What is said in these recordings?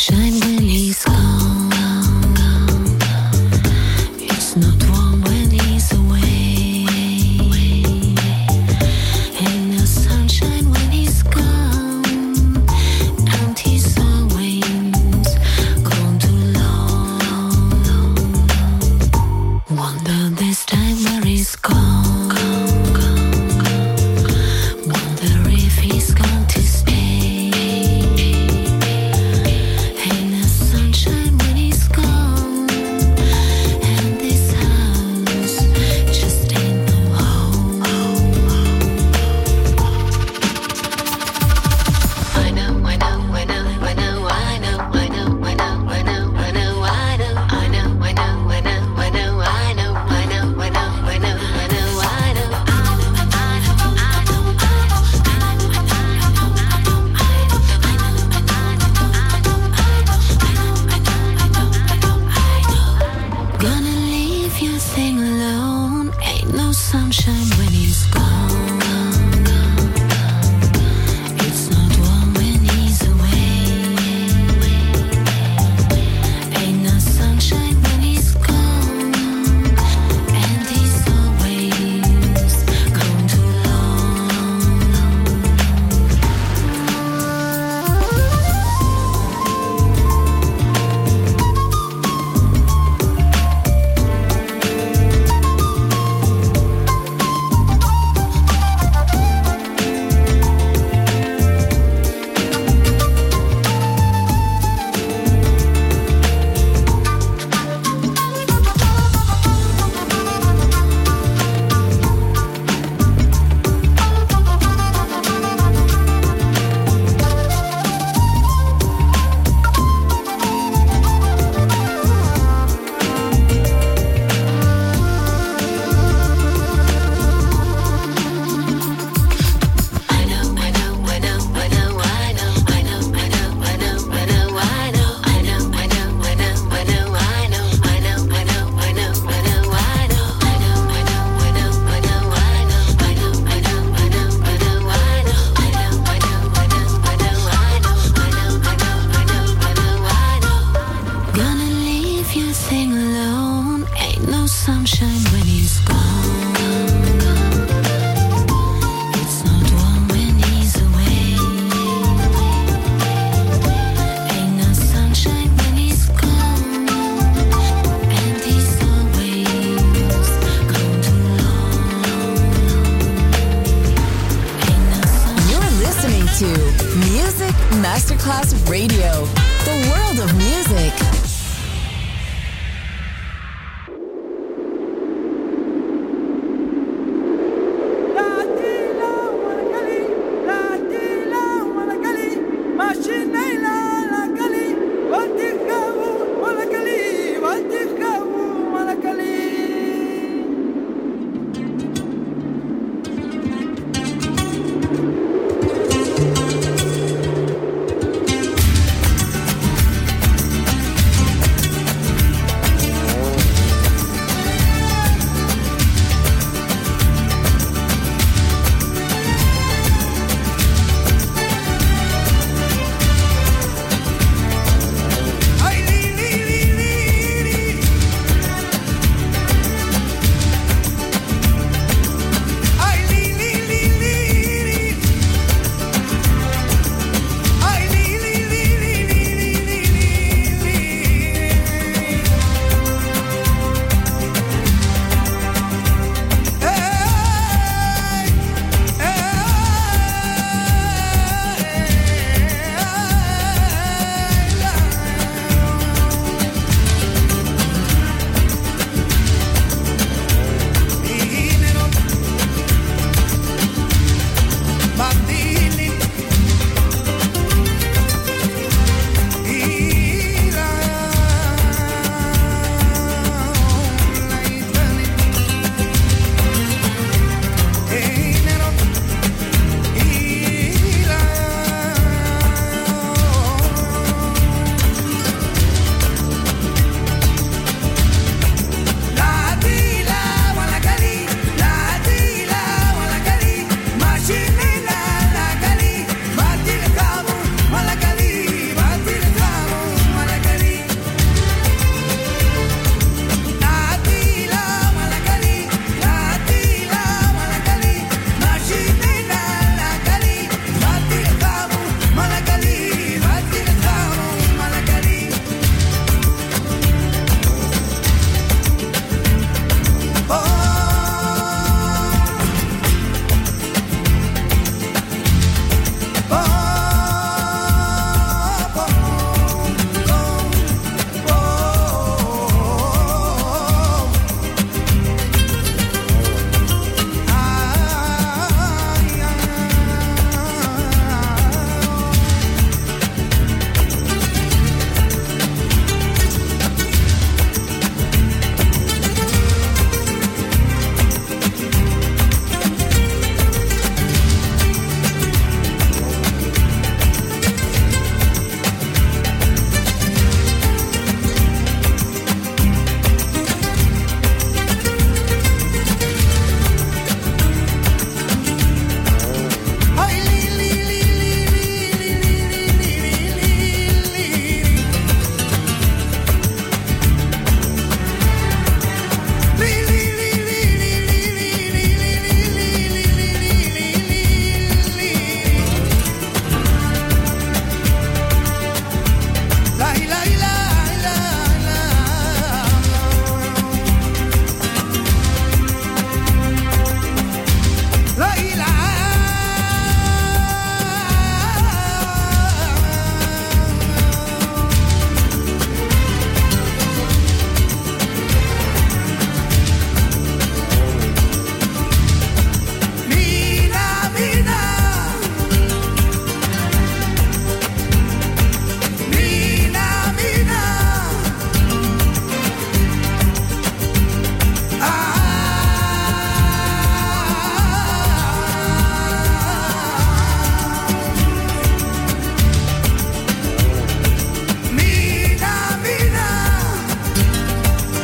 sunshine.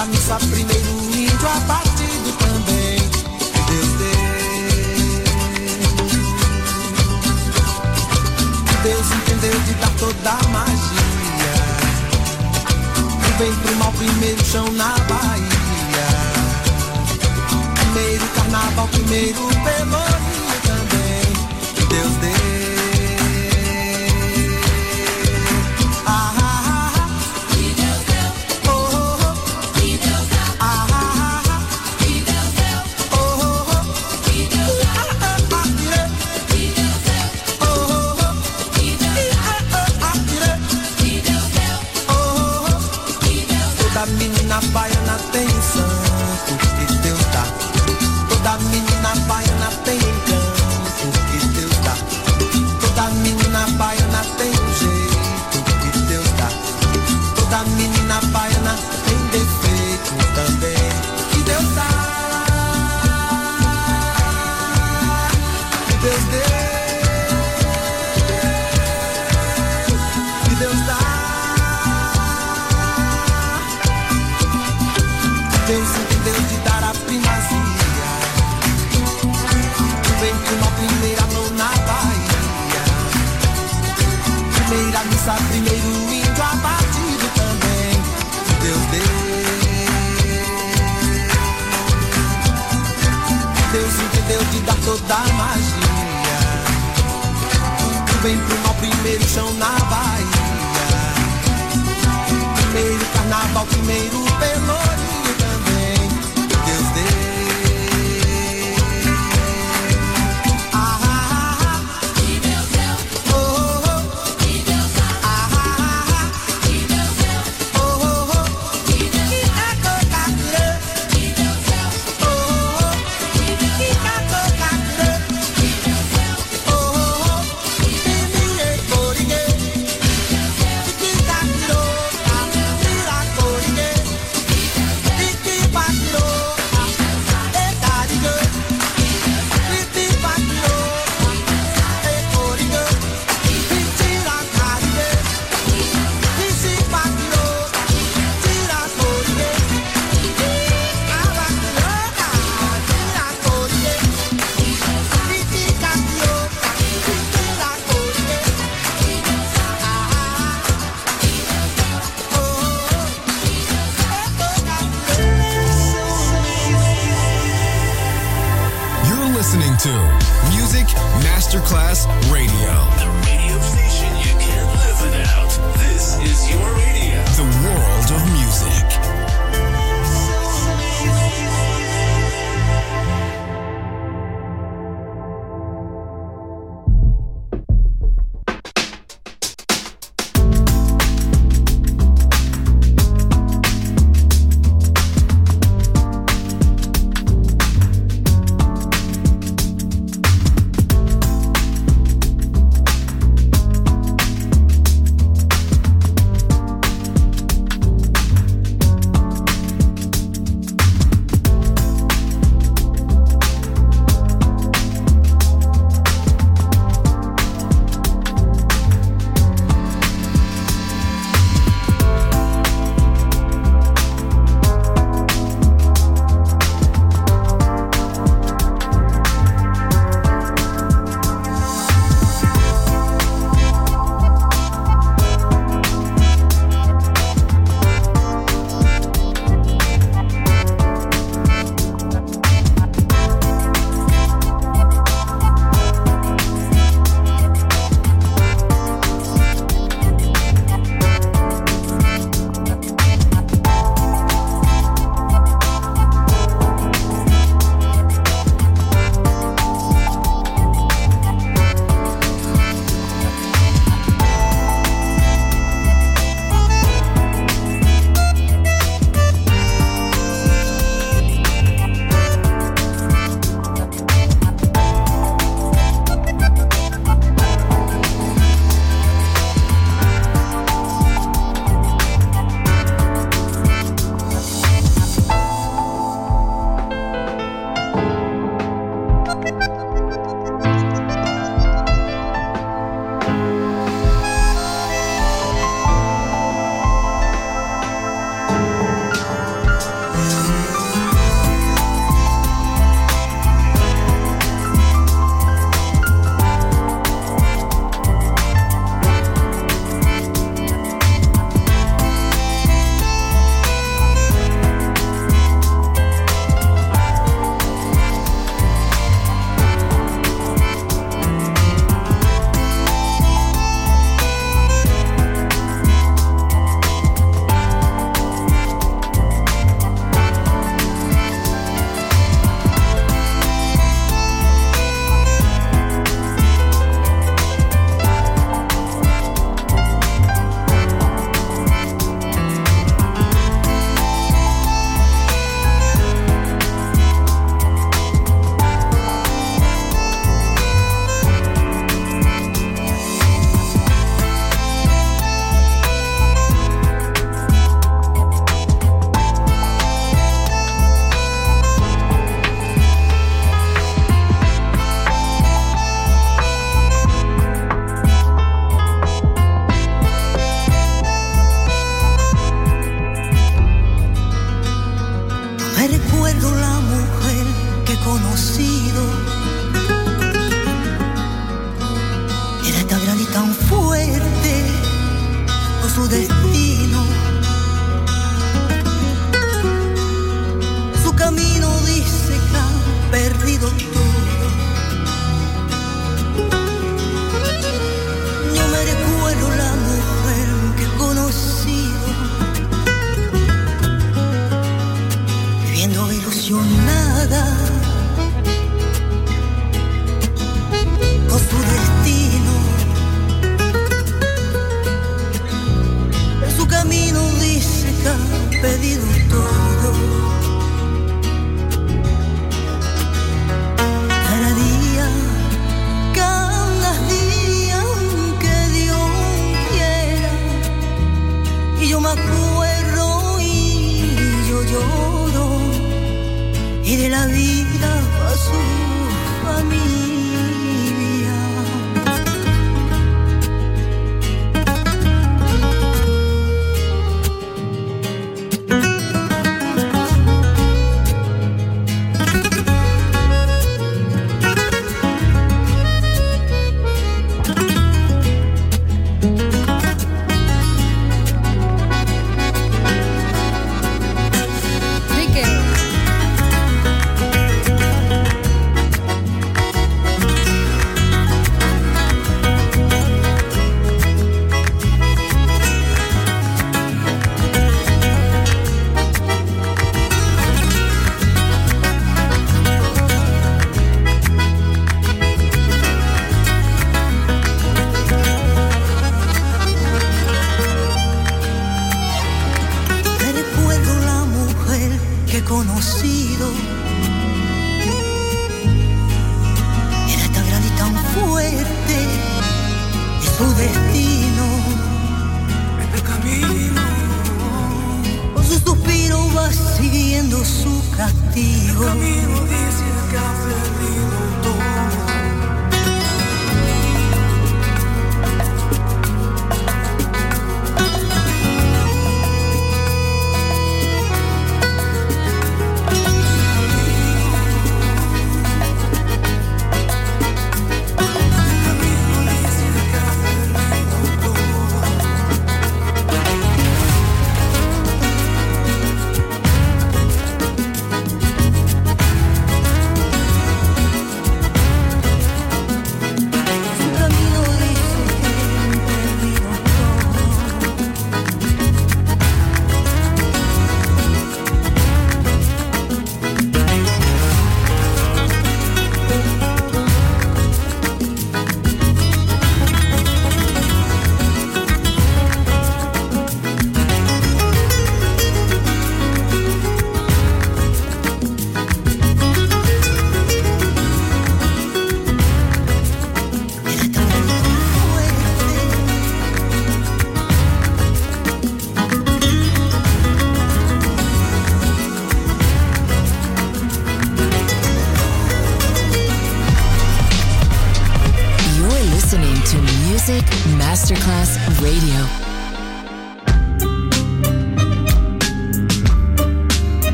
a missa primeiro, índio abatido também. Deus Deus. Deus entendeu de dar toda a magia. O bem pro mal, primeiro chão na Bahia. Primeiro carnaval, primeiro pelourinho. deu de dar toda a magia. Do bem pro mal, primeiro chão na Bahia. Primeiro carnaval, primeiro pelourinho.